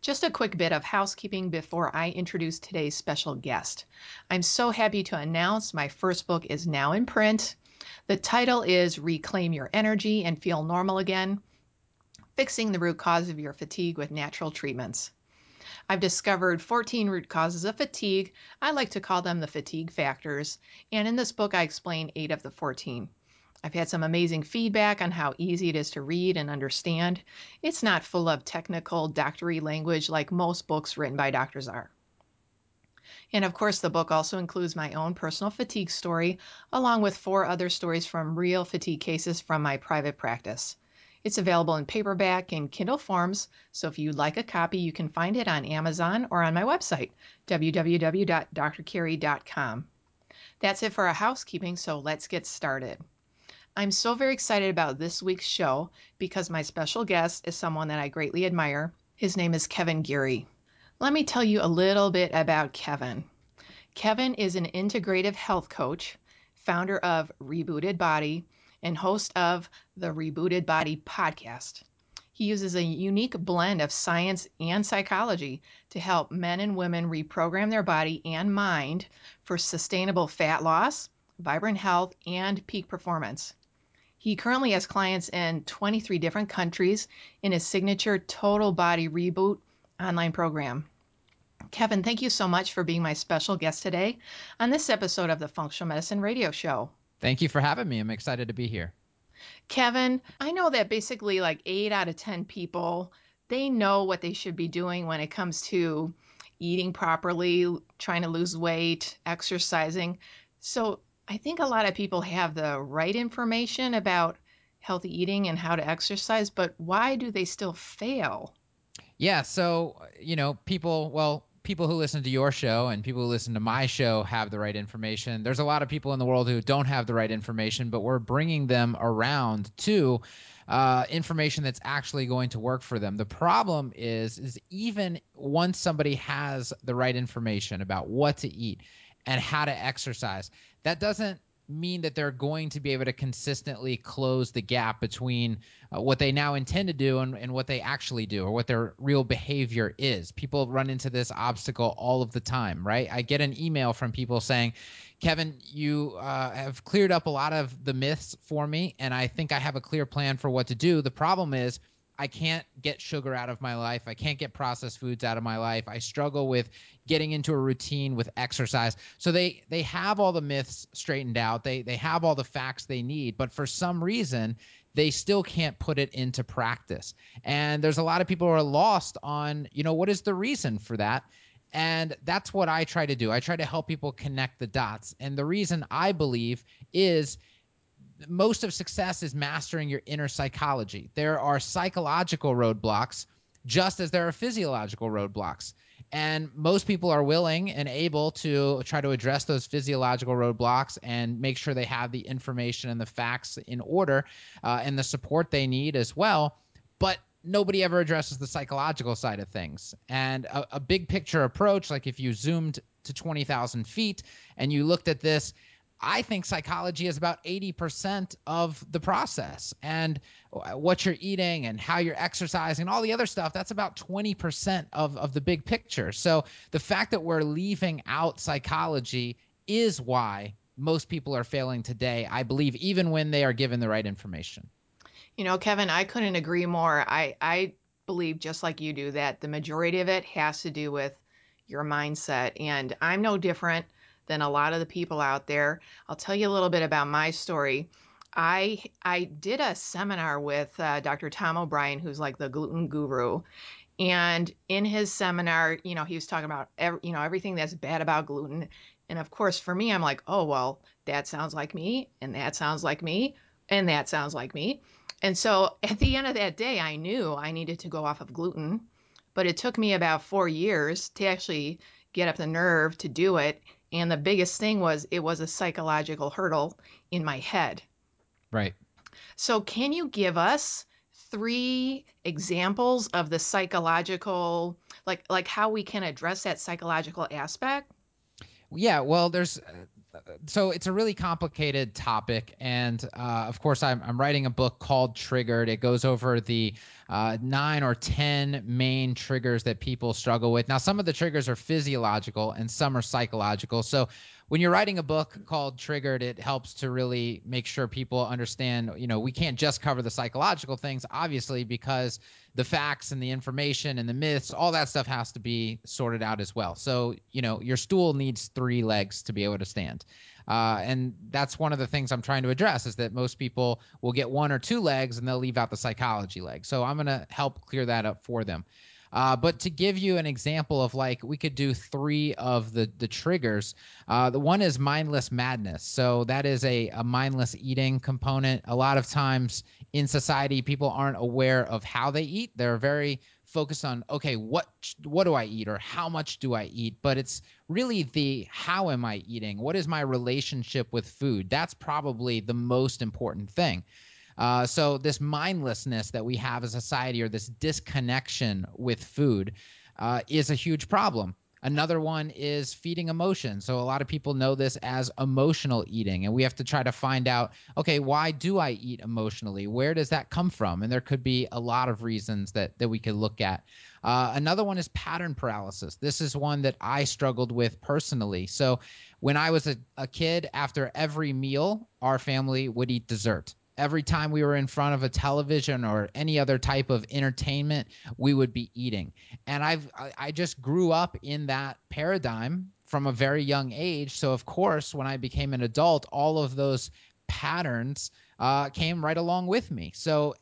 Just a quick bit of housekeeping before I introduce today's special guest. I'm so happy to announce my first book is now in print. The title is Reclaim Your Energy and Feel Normal Again Fixing the Root Cause of Your Fatigue with Natural Treatments. I've discovered 14 root causes of fatigue. I like to call them the fatigue factors. And in this book, I explain eight of the 14. I've had some amazing feedback on how easy it is to read and understand. It's not full of technical doctory language like most books written by doctors are. And of course, the book also includes my own personal fatigue story, along with four other stories from real fatigue cases from my private practice. It's available in paperback and Kindle forms, so if you'd like a copy, you can find it on Amazon or on my website, www.drcarri.com. That's it for our housekeeping, so let's get started. I'm so very excited about this week's show because my special guest is someone that I greatly admire. His name is Kevin Geary. Let me tell you a little bit about Kevin. Kevin is an integrative health coach, founder of Rebooted Body, and host of the Rebooted Body podcast. He uses a unique blend of science and psychology to help men and women reprogram their body and mind for sustainable fat loss, vibrant health, and peak performance. He currently has clients in 23 different countries in his signature Total Body Reboot online program. Kevin, thank you so much for being my special guest today on this episode of the Functional Medicine Radio Show. Thank you for having me. I'm excited to be here. Kevin, I know that basically like eight out of 10 people, they know what they should be doing when it comes to eating properly, trying to lose weight, exercising. So I think a lot of people have the right information about healthy eating and how to exercise, but why do they still fail? Yeah, so, you know, people, well, people who listen to your show and people who listen to my show have the right information. There's a lot of people in the world who don't have the right information, but we're bringing them around to uh, information that's actually going to work for them. The problem is, is even once somebody has the right information about what to eat and how to exercise, that doesn't mean that they're going to be able to consistently close the gap between uh, what they now intend to do and, and what they actually do or what their real behavior is. People run into this obstacle all of the time, right? I get an email from people saying, Kevin, you uh, have cleared up a lot of the myths for me, and I think I have a clear plan for what to do. The problem is, I can't get sugar out of my life. I can't get processed foods out of my life. I struggle with getting into a routine with exercise. So they they have all the myths straightened out. They they have all the facts they need, but for some reason they still can't put it into practice. And there's a lot of people who are lost on, you know, what is the reason for that? And that's what I try to do. I try to help people connect the dots. And the reason I believe is most of success is mastering your inner psychology. There are psychological roadblocks just as there are physiological roadblocks. And most people are willing and able to try to address those physiological roadblocks and make sure they have the information and the facts in order uh, and the support they need as well. But nobody ever addresses the psychological side of things. And a, a big picture approach, like if you zoomed to 20,000 feet and you looked at this I think psychology is about 80% of the process. And what you're eating and how you're exercising and all the other stuff, that's about 20% of, of the big picture. So the fact that we're leaving out psychology is why most people are failing today, I believe, even when they are given the right information. You know, Kevin, I couldn't agree more. I, I believe, just like you do, that the majority of it has to do with your mindset. And I'm no different than a lot of the people out there. I'll tell you a little bit about my story. I I did a seminar with uh, Dr. Tom O'Bryan, who's like the gluten guru, and in his seminar, you know, he was talking about you know everything that's bad about gluten. And of course, for me, I'm like, oh well, that sounds like me, and that sounds like me, and that sounds like me. And so at the end of that day, I knew I needed to go off of gluten, but it took me about four years to actually get up the nerve to do it. And the biggest thing was it was a psychological hurdle in my head. Right. So, can you give us three examples of the psychological, like like how we can address that psychological aspect? Yeah, well, there's uh, so it's a really complicated topic, and uh, of course, I'm I'm writing a book called Triggered. It goes over the uh, nine or ten main triggers that people struggle with. Now, some of the triggers are physiological, and some are psychological. So when you're writing a book called Triggered, it helps to really make sure people understand, you know, we can't just cover the psychological things, obviously, because the facts and the information and the myths, all that stuff has to be sorted out as well. So, you know, your stool needs three legs to be able to stand. Uh, and that's one of the things I'm trying to address is that most people will get one or two legs and they'll leave out the psychology leg. So I'm going to help clear that up for them. Uh, but to give you an example of like, we could do three of the the triggers. Uh, the one is mindless madness. So that is a, a mindless eating component. A lot of times in society, people aren't aware of how they eat. They're very focused on okay, what what do I eat or how much do I eat? But it's really the how am I eating? What is my relationship with food? That's probably the most important thing. Uh, so this mindlessness that we have as a society, or this disconnection with food, uh, is a huge problem. Another one is feeding emotion. So a lot of people know this as emotional eating, and we have to try to find out, okay, why do I eat emotionally? Where does that come from? And there could be a lot of reasons that that we could look at. Uh, another one is pattern paralysis. This is one that I struggled with personally. So when I was a, a kid, after every meal, our family would eat dessert every time we were in front of a television or any other type of entertainment, we would be eating. And I've I just grew up in that paradigm from a very young age. So of course, when I became an adult, all of those patterns uh, came right along with me. So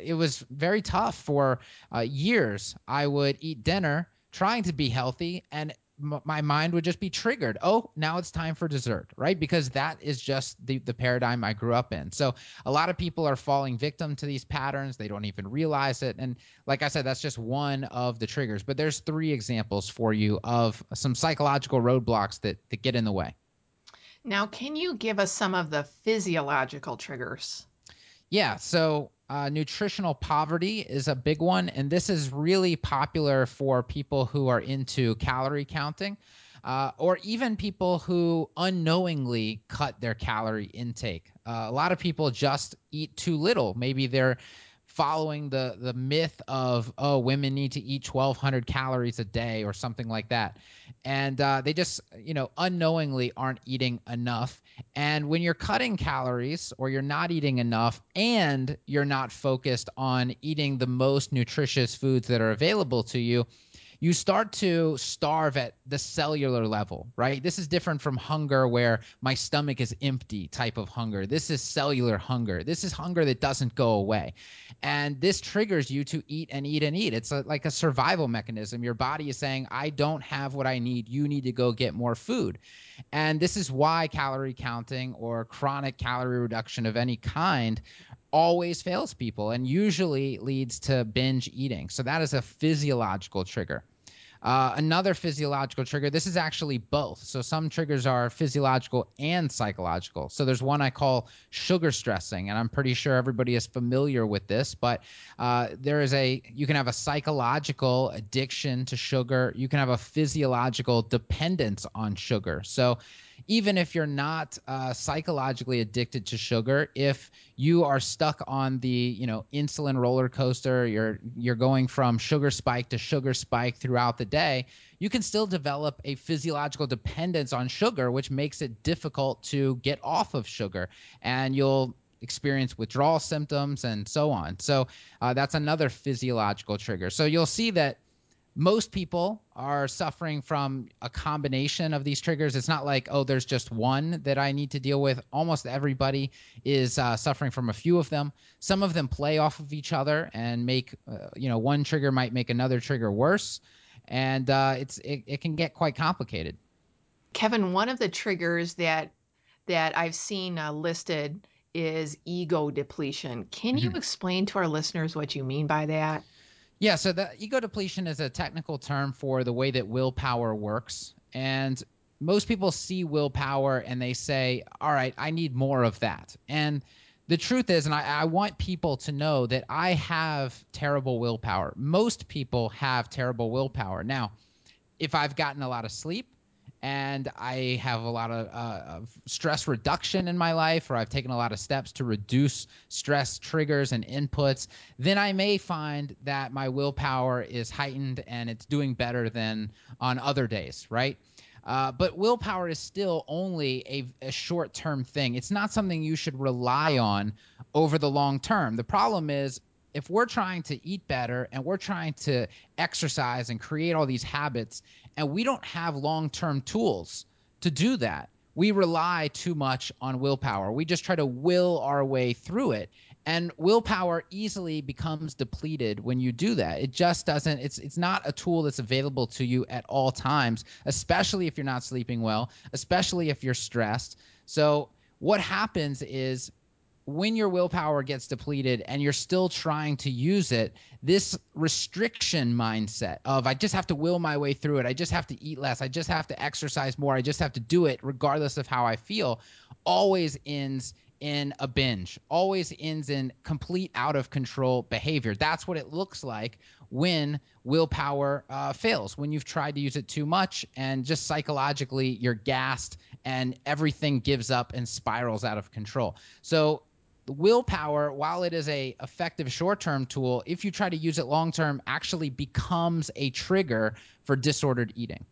it was very tough for uh, years. I would eat dinner trying to be healthy and my mind would just be triggered. Oh, now it's time for dessert, right? Because that is just the, the paradigm I grew up in. So a lot of people are falling victim to these patterns. They don't even realize it. And like I said, that's just one of the triggers. But there's three examples for you of some psychological roadblocks that, that get in the way. Now, can you give us some of the physiological triggers? Yeah. So uh, nutritional poverty is a big one, and this is really popular for people who are into calorie counting. Uh, or even people who unknowingly cut their calorie intake. Uh, a lot of people just eat too little. Maybe they're following the the myth of oh women need to eat 1200 calories a day or something like that. And uh, they just you know unknowingly aren't eating enough. And when you're cutting calories or you're not eating enough and you're not focused on eating the most nutritious foods that are available to you you start to starve at the cellular level, right? This is different from hunger where my stomach is empty type of hunger. This is cellular hunger. This is hunger that doesn't go away. And this triggers you to eat and eat and eat. It's a, like a survival mechanism. Your body is saying, I don't have what I need. You need to go get more food. And this is why calorie counting or chronic calorie reduction of any kind always fails people and usually leads to binge eating. So that is a physiological trigger. Uh, another physiological trigger, this is actually both. So some triggers are physiological and psychological. So there's one I call sugar stressing, and I'm pretty sure everybody is familiar with this, but uh, there is a, you can have a psychological addiction to sugar, you can have a physiological dependence on sugar. So even if you're not uh, psychologically addicted to sugar, if you are stuck on the you know insulin roller coaster, you're you're going from sugar spike to sugar spike throughout the day, you can still develop a physiological dependence on sugar, which makes it difficult to get off of sugar, and you'll experience withdrawal symptoms and so on. So uh, that's another physiological trigger. So you'll see that most people are suffering from a combination of these triggers. It's not like, oh, there's just one that I need to deal with. Almost everybody is uh, suffering from a few of them. Some of them play off of each other and make, uh, you know, one trigger might make another trigger worse. And uh, it's it, it can get quite complicated. Kevin, one of the triggers that that I've seen uh, listed is ego depletion. Can you mm-hmm. explain to our listeners what you mean by that? Yeah, so the ego depletion is a technical term for the way that willpower works. And most people see willpower and they say, all right, I need more of that. And the truth is, and I, I, want people to know that I have terrible willpower. Most people have terrible willpower. Now, if I've gotten a lot of sleep, and I have a lot of, uh, of, stress reduction in my life, or I've taken a lot of steps to reduce stress triggers and inputs, then I may find that my willpower is heightened and it's doing better than on other days, right? Uh, but willpower is still only a, a short term thing. It's not something you should rely on over the long term. The problem is if we're trying to eat better and we're trying to exercise and create all these habits and we don't have long-term tools to do that we rely too much on willpower. We just try to will our way through it. And willpower easily becomes depleted when you do that. It just doesn't it's it's not a tool that's available to you at all times especially if you're not sleeping well especially if you're stressed. So what happens is when your willpower gets depleted and you're still trying to use it, this restriction mindset of I just have to will my way through it, I just have to eat less, I just have to exercise more, I just have to do it regardless of how I feel, always ends in a binge, always ends in complete out of control behavior. That's what it looks like when willpower uh, fails, when you've tried to use it too much and just psychologically you're gassed and everything gives up and spirals out of control. So willpower while it is a effective short-term tool if you try to use it long-term actually becomes a trigger for disordered eating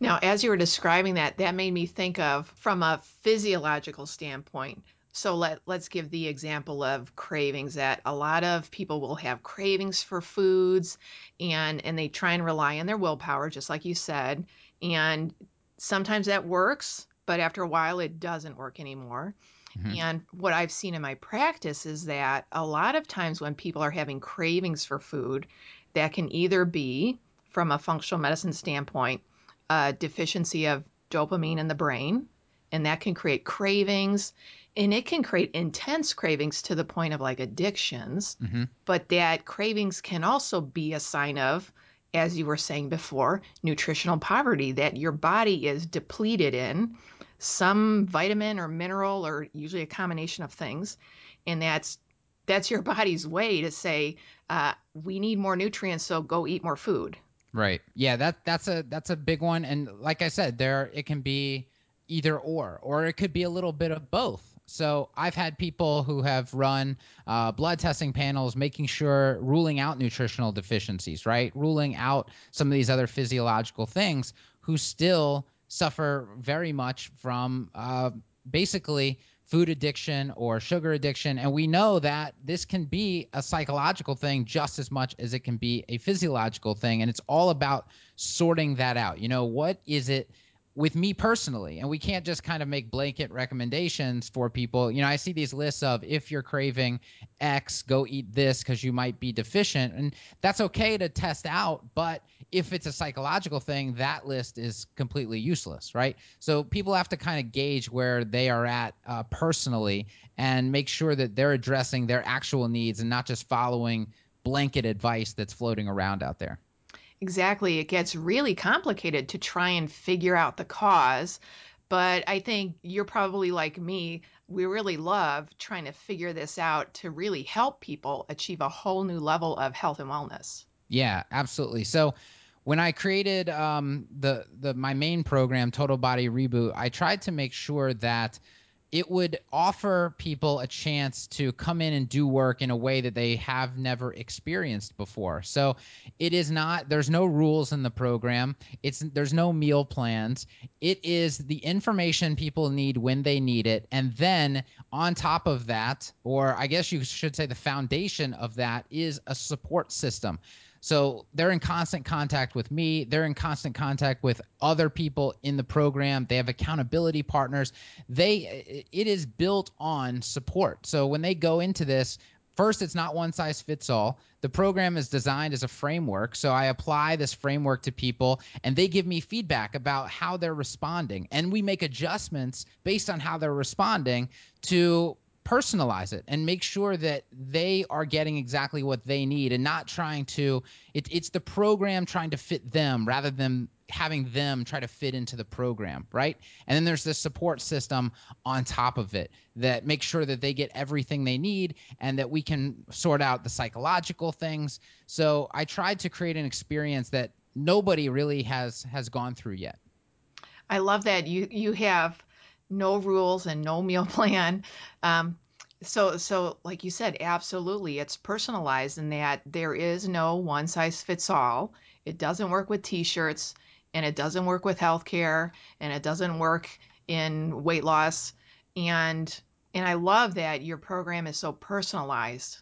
now as you were describing that that made me think of from a physiological standpoint so let let's give the example of cravings that a lot of people will have cravings for foods and and they try and rely on their willpower just like you said and sometimes that works but after a while it doesn't work anymore. And what I've seen in my practice is that a lot of times when people are having cravings for food, that can either be from a functional medicine standpoint, a deficiency of dopamine in the brain, and that can create cravings and it can create intense cravings to the point of like addictions. Mm-hmm. But that cravings can also be a sign of as you were saying before, nutritional poverty that your body is depleted in some vitamin or mineral or usually a combination of things and that's that's your body's way to say uh, we need more nutrients so go eat more food. Right. Yeah that that's a that's a big one and like i said there it can be either or or it could be a little bit of both. So I've had people who have run uh, blood testing panels, making sure ruling out nutritional deficiencies, right? Ruling out some of these other physiological things, who still suffer very much from uh, basically food addiction or sugar addiction. And we know that this can be a psychological thing just as much as it can be a physiological thing. And it's all about sorting that out. You know, what is it? with me personally and we can't just kind of make blanket recommendations for people you know i see these lists of if you're craving x go eat this because you might be deficient and that's okay to test out but if it's a psychological thing that list is completely useless right so people have to kind of gauge where they are at uh, personally and make sure that they're addressing their actual needs and not just following blanket advice that's floating around out there Exactly. It gets really complicated to try and figure out the cause. But I think you're probably like me. We really love trying to figure this out to really help people achieve a whole new level of health and wellness. Yeah, absolutely. So when I created um, the the my main program, Total Body Reboot, I tried to make sure that it would offer people a chance to come in and do work in a way that they have never experienced before. So it is not there's no rules in the program. It's there's no meal plans. It is the information people need when they need it and then on top of that or I guess you should say the foundation of that is a support system. So they're in constant contact with me. They're in constant contact with other people in the program. They have accountability partners. They it is built on support. So when they go into this, First, it's not one size fits all. The program is designed as a framework. So I apply this framework to people and they give me feedback about how they're responding. And we make adjustments based on how they're responding to personalize it and make sure that they are getting exactly what they need and not trying to it, it's the program trying to fit them rather than having them try to fit into the program right? And then there's this support system on top of it that makes sure that they get everything they need and that we can sort out the psychological things. So i tried to create an experience that nobody really has has gone through yet. I love that. You you have no rules and no meal plan. Um, so, so like you said, absolutely, it's personalized in that there is no one size fits all. It doesn't work with T-shirts, and it doesn't work with healthcare, and it doesn't work in weight loss, and and I love that your program is so personalized.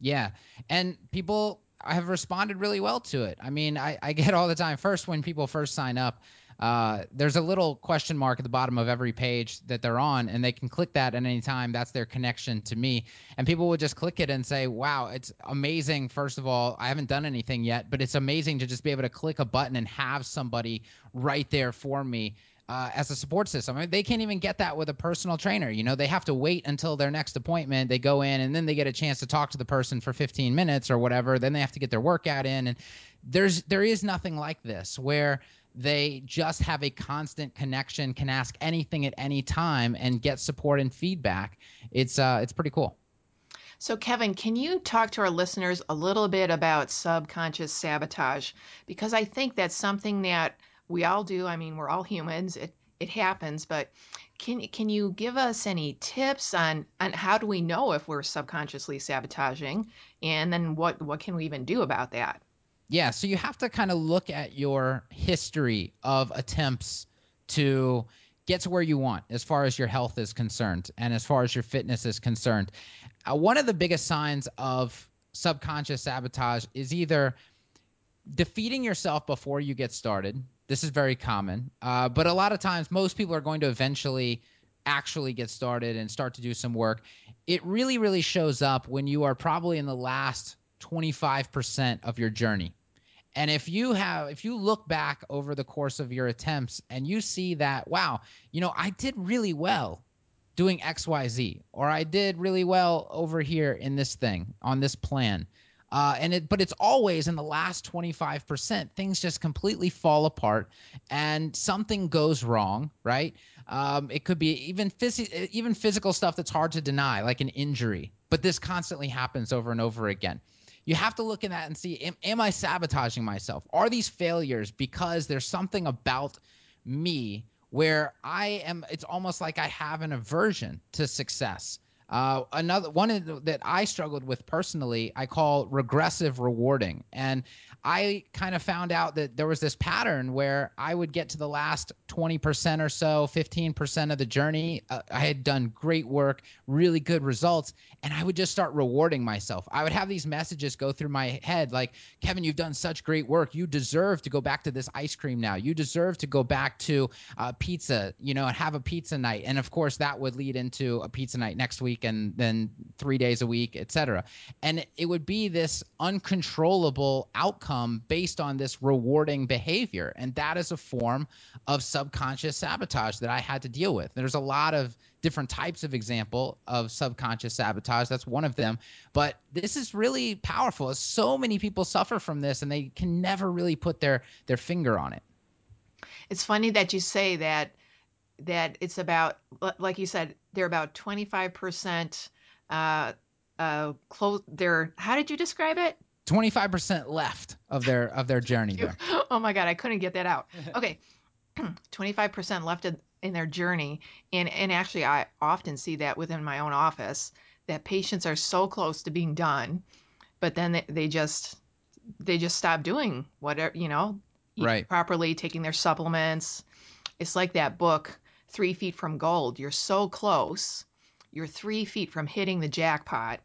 Yeah, and people have responded really well to it. I mean, I, I get all the time. First, when people first sign up, uh, there's a little question mark at the bottom of every page that they're on, and they can click that at any time. That's their connection to me. And people would just click it and say, wow, it's amazing. First of all, I haven't done anything yet, but it's amazing to just be able to click a button and have somebody right there for me. Uh, as a support system. I mean, they can't even get that with a personal trainer. You know, they have to wait until their next appointment. They go in and then they get a chance to talk to the person for 15 minutes or whatever. Then they have to get their workout in. And there's there is nothing like this where they just have a constant connection, can ask anything at any time, and get support and feedback. It's uh, it's pretty cool. So, Kevin, can you talk to our listeners a little bit about subconscious sabotage? Because I think that's something that we all do. I mean, we're all humans. It it happens, but can can you give us any tips on on how do we know if we're subconsciously sabotaging, and then what what can we even do about that? Yeah, so you have to kind of look at your history of attempts to get to where you want as far as your health is concerned and as far as your fitness is concerned. Uh, one of the biggest signs of subconscious sabotage is either defeating yourself before you get started. This is very common, uh, but a lot of times, most people are going to eventually actually get started and start to do some work. It really, really shows up when you are probably in the last 25% of your journey. And if you have, if you look back over the course of your attempts and you see that, wow, you know, I did really well doing XYZ, or I did really well over here in this thing on this plan. Uh, and it, but it's always in the last 25%, things just completely fall apart and something goes wrong, right? Um, it could be even, phys- even physical stuff that's hard to deny, like an injury, but this constantly happens over and over again you have to look at that and see am, am I sabotaging myself? Are these failures because there's something about me where I am, it's almost like I have an aversion to success. Uh, another one that I struggled with personally, I call regressive rewarding. And I kind of found out that there was this pattern where I would get to the last 20% or so, 15% of the journey. Uh, I had done great work, really good results, and I would just start rewarding myself. I would have these messages go through my head like, Kevin, you've done such great work. You deserve to go back to this ice cream now. You deserve to go back to uh, pizza, you know, and have a pizza night. And of course, that would lead into a pizza night next week and then three days a week, etc. And it would be this uncontrollable outcome based on this rewarding behavior. And that is a form of subconscious sabotage that I had to deal with. There's a lot of different types of example of subconscious sabotage. That's one of them. But this is really powerful. So many people suffer from this and they can never really put their their finger on it. It's funny that you say that that it's about like you said they're about 25% uh uh close they're how did you describe it 25% left of their of their journey there. oh my god, I couldn't get that out. Okay. 25% left of, in their journey. And and actually I often see that within my own office that patients are so close to being done, but then they, they just they just stop doing whatever, you know, Right. properly, taking their supplements. It's like that book, Three Feet from Gold. You're so close. You're three feet from hitting the jackpot,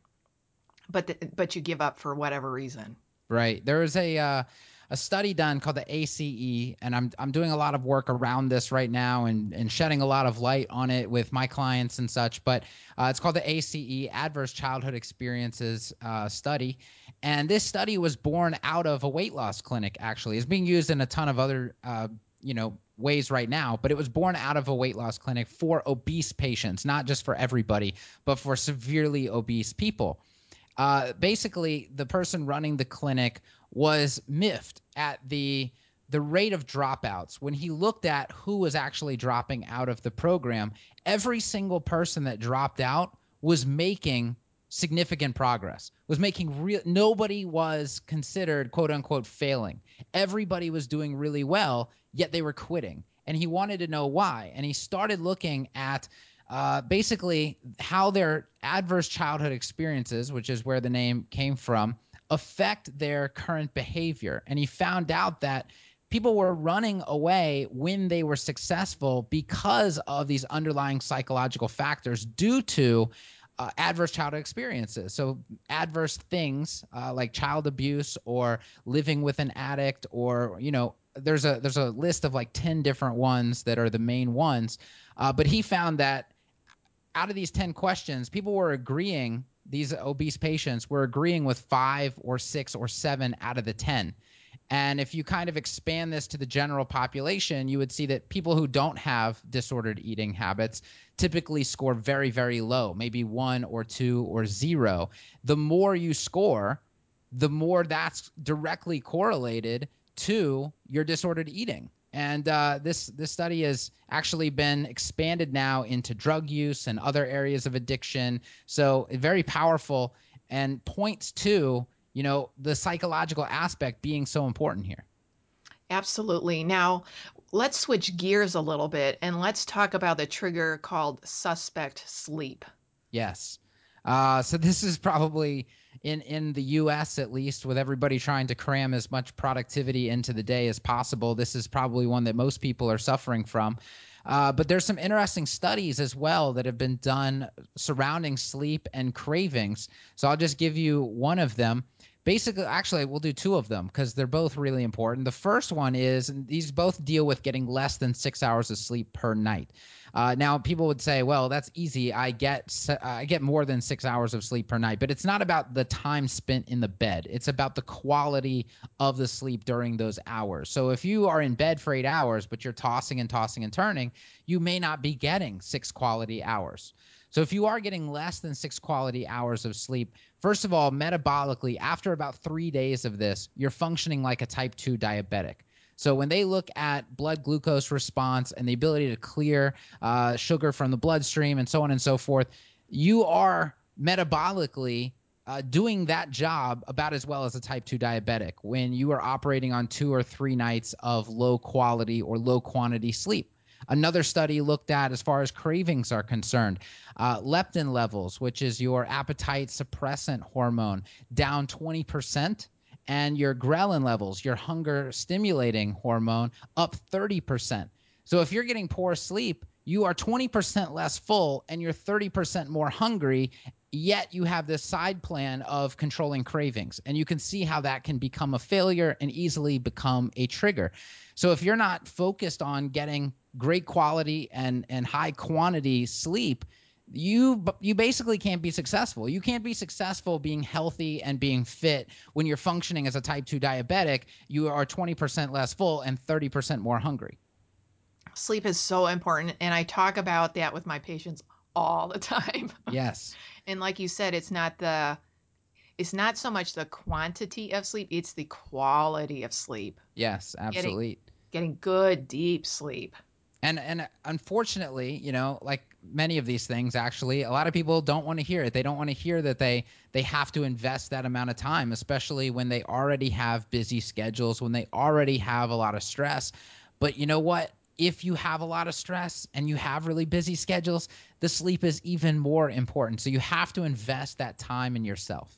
but the, but you give up for whatever reason. Right. There was a uh, a study done called the ACE, and I'm I'm doing a lot of work around this right now and and shedding a lot of light on it with my clients and such. But uh, it's called the ACE, Adverse Childhood Experiences uh, Study, and this study was born out of a weight loss clinic. Actually, it's being used in a ton of other uh, you know ways right now but it was born out of a weight loss clinic for obese patients not just for everybody but for severely obese people. Uh, basically the person running the clinic was miffed at the the rate of dropouts. When he looked at who was actually dropping out of the program every single person that dropped out was making significant progress was making real nobody was considered quote unquote failing. Everybody was doing really well yet they were quitting. And he wanted to know why. And he started looking at uh, basically how their adverse childhood experiences, which is where the name came from, affect their current behavior. And he found out that people were running away when they were successful because of these underlying psychological factors due to uh, adverse childhood experiences. So, adverse things uh, like child abuse or living with an addict, or you know, there's a there's a list of like ten different ones that are the main ones. Uh, but he found that out of these 10 questions, people were agreeing, these obese patients were agreeing with five or six or seven out of the 10. And if you kind of expand this to the general population, you would see that people who don't have disordered eating habits typically score very, very low, maybe one or two or zero. The more you score, the more that's directly correlated to your disordered eating. And uh, this this study has actually been expanded now into drug use and other areas of addiction. So very powerful and points to you know the psychological aspect being so important here. Absolutely. Now, let's switch gears a little bit and let's talk about the trigger called suspect sleep. Yes. Uh, so this is probably in in the U.S. at least, with everybody trying to cram as much productivity into the day as possible. This is probably one that most people are suffering from. Uh, but there's some interesting studies as well that have been done surrounding sleep and cravings. So I'll just give you one of them. Basically, actually, we'll do two of them because they're both really important. The first one is and these both deal with getting less than six hours of sleep per night. Uh, now, people would say, "Well, that's easy. I get se- I get more than six hours of sleep per night." But it's not about the time spent in the bed. It's about the quality of the sleep during those hours. So if you are in bed for eight hours, but you're tossing and tossing and turning, you may not be getting six quality hours. So if you are getting less than six quality hours of sleep, first of all, metabolically, after about three days of this, you're functioning like a type 2 diabetic. So when they look at blood glucose response and the ability to clear uh, sugar from the bloodstream and so on and so forth, you are metabolically uh, doing that job about as well as a type 2 diabetic when you are operating on two or three nights of low quality or low quantity sleep. Another study looked at as far as cravings are concerned, uh, leptin levels, which is your appetite suppressant hormone, down 20%, and your ghrelin levels, your hunger stimulating hormone, up 30%. So if you're getting poor sleep, you are 20% less full and you're 30% more hungry, yet you have this side plan of controlling cravings. And you can see how that can become a failure and easily become a trigger. So if you're not focused on getting great quality and and high quantity sleep, you you basically can't be successful. You can't be successful being healthy and being fit when you're functioning as a type 2 diabetic. You are 20% less full and 30% more hungry. Sleep is so important, and I talk about that with my patients all the time. Yes. and like you said, it's not the it's not so much the quantity of sleep, it's the quality of sleep. Yes, absolutely. Getting good deep sleep. And and unfortunately, you know, like many of these things actually, a lot of people don't want to hear it. They don't want to hear that they they have to invest that amount of time, especially when they already have busy schedules, when they already have a lot of stress. But you know what? If you have a lot of stress and you have really busy schedules, the sleep is even more important. So you have to invest that time in yourself.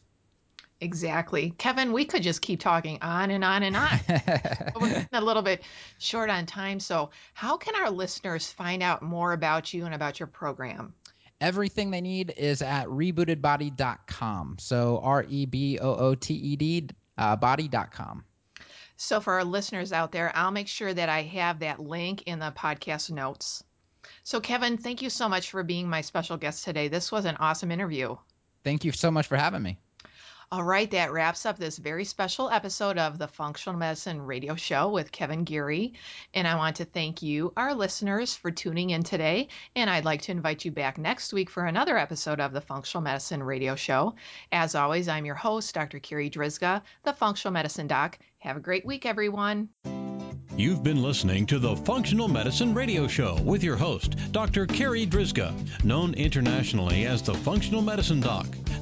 Exactly. Kevin, we could just keep talking on and on and on. We're a little bit short on time. So, how can our listeners find out more about you and about your program? Everything they need is at rebootedbody.com. So, R E B O O T E D uh, body.com. So, for our listeners out there, I'll make sure that I have that link in the podcast notes. So, Kevin, thank you so much for being my special guest today. This was an awesome interview. Thank you so much for having me. All right, that wraps up this very special episode of the Functional Medicine Radio Show with Kevin Geary. And I want to thank you, our listeners, for tuning in today. And I'd like to invite you back next week for another episode of the Functional Medicine Radio Show. As always, I'm your host, Dr. Carri Drzyzga, the Functional Medicine Doc. Have a great week, everyone. You've been listening to the Functional Medicine Radio Show with your host, Dr. Carri Drzyzga, known internationally as the Functional Medicine Doc.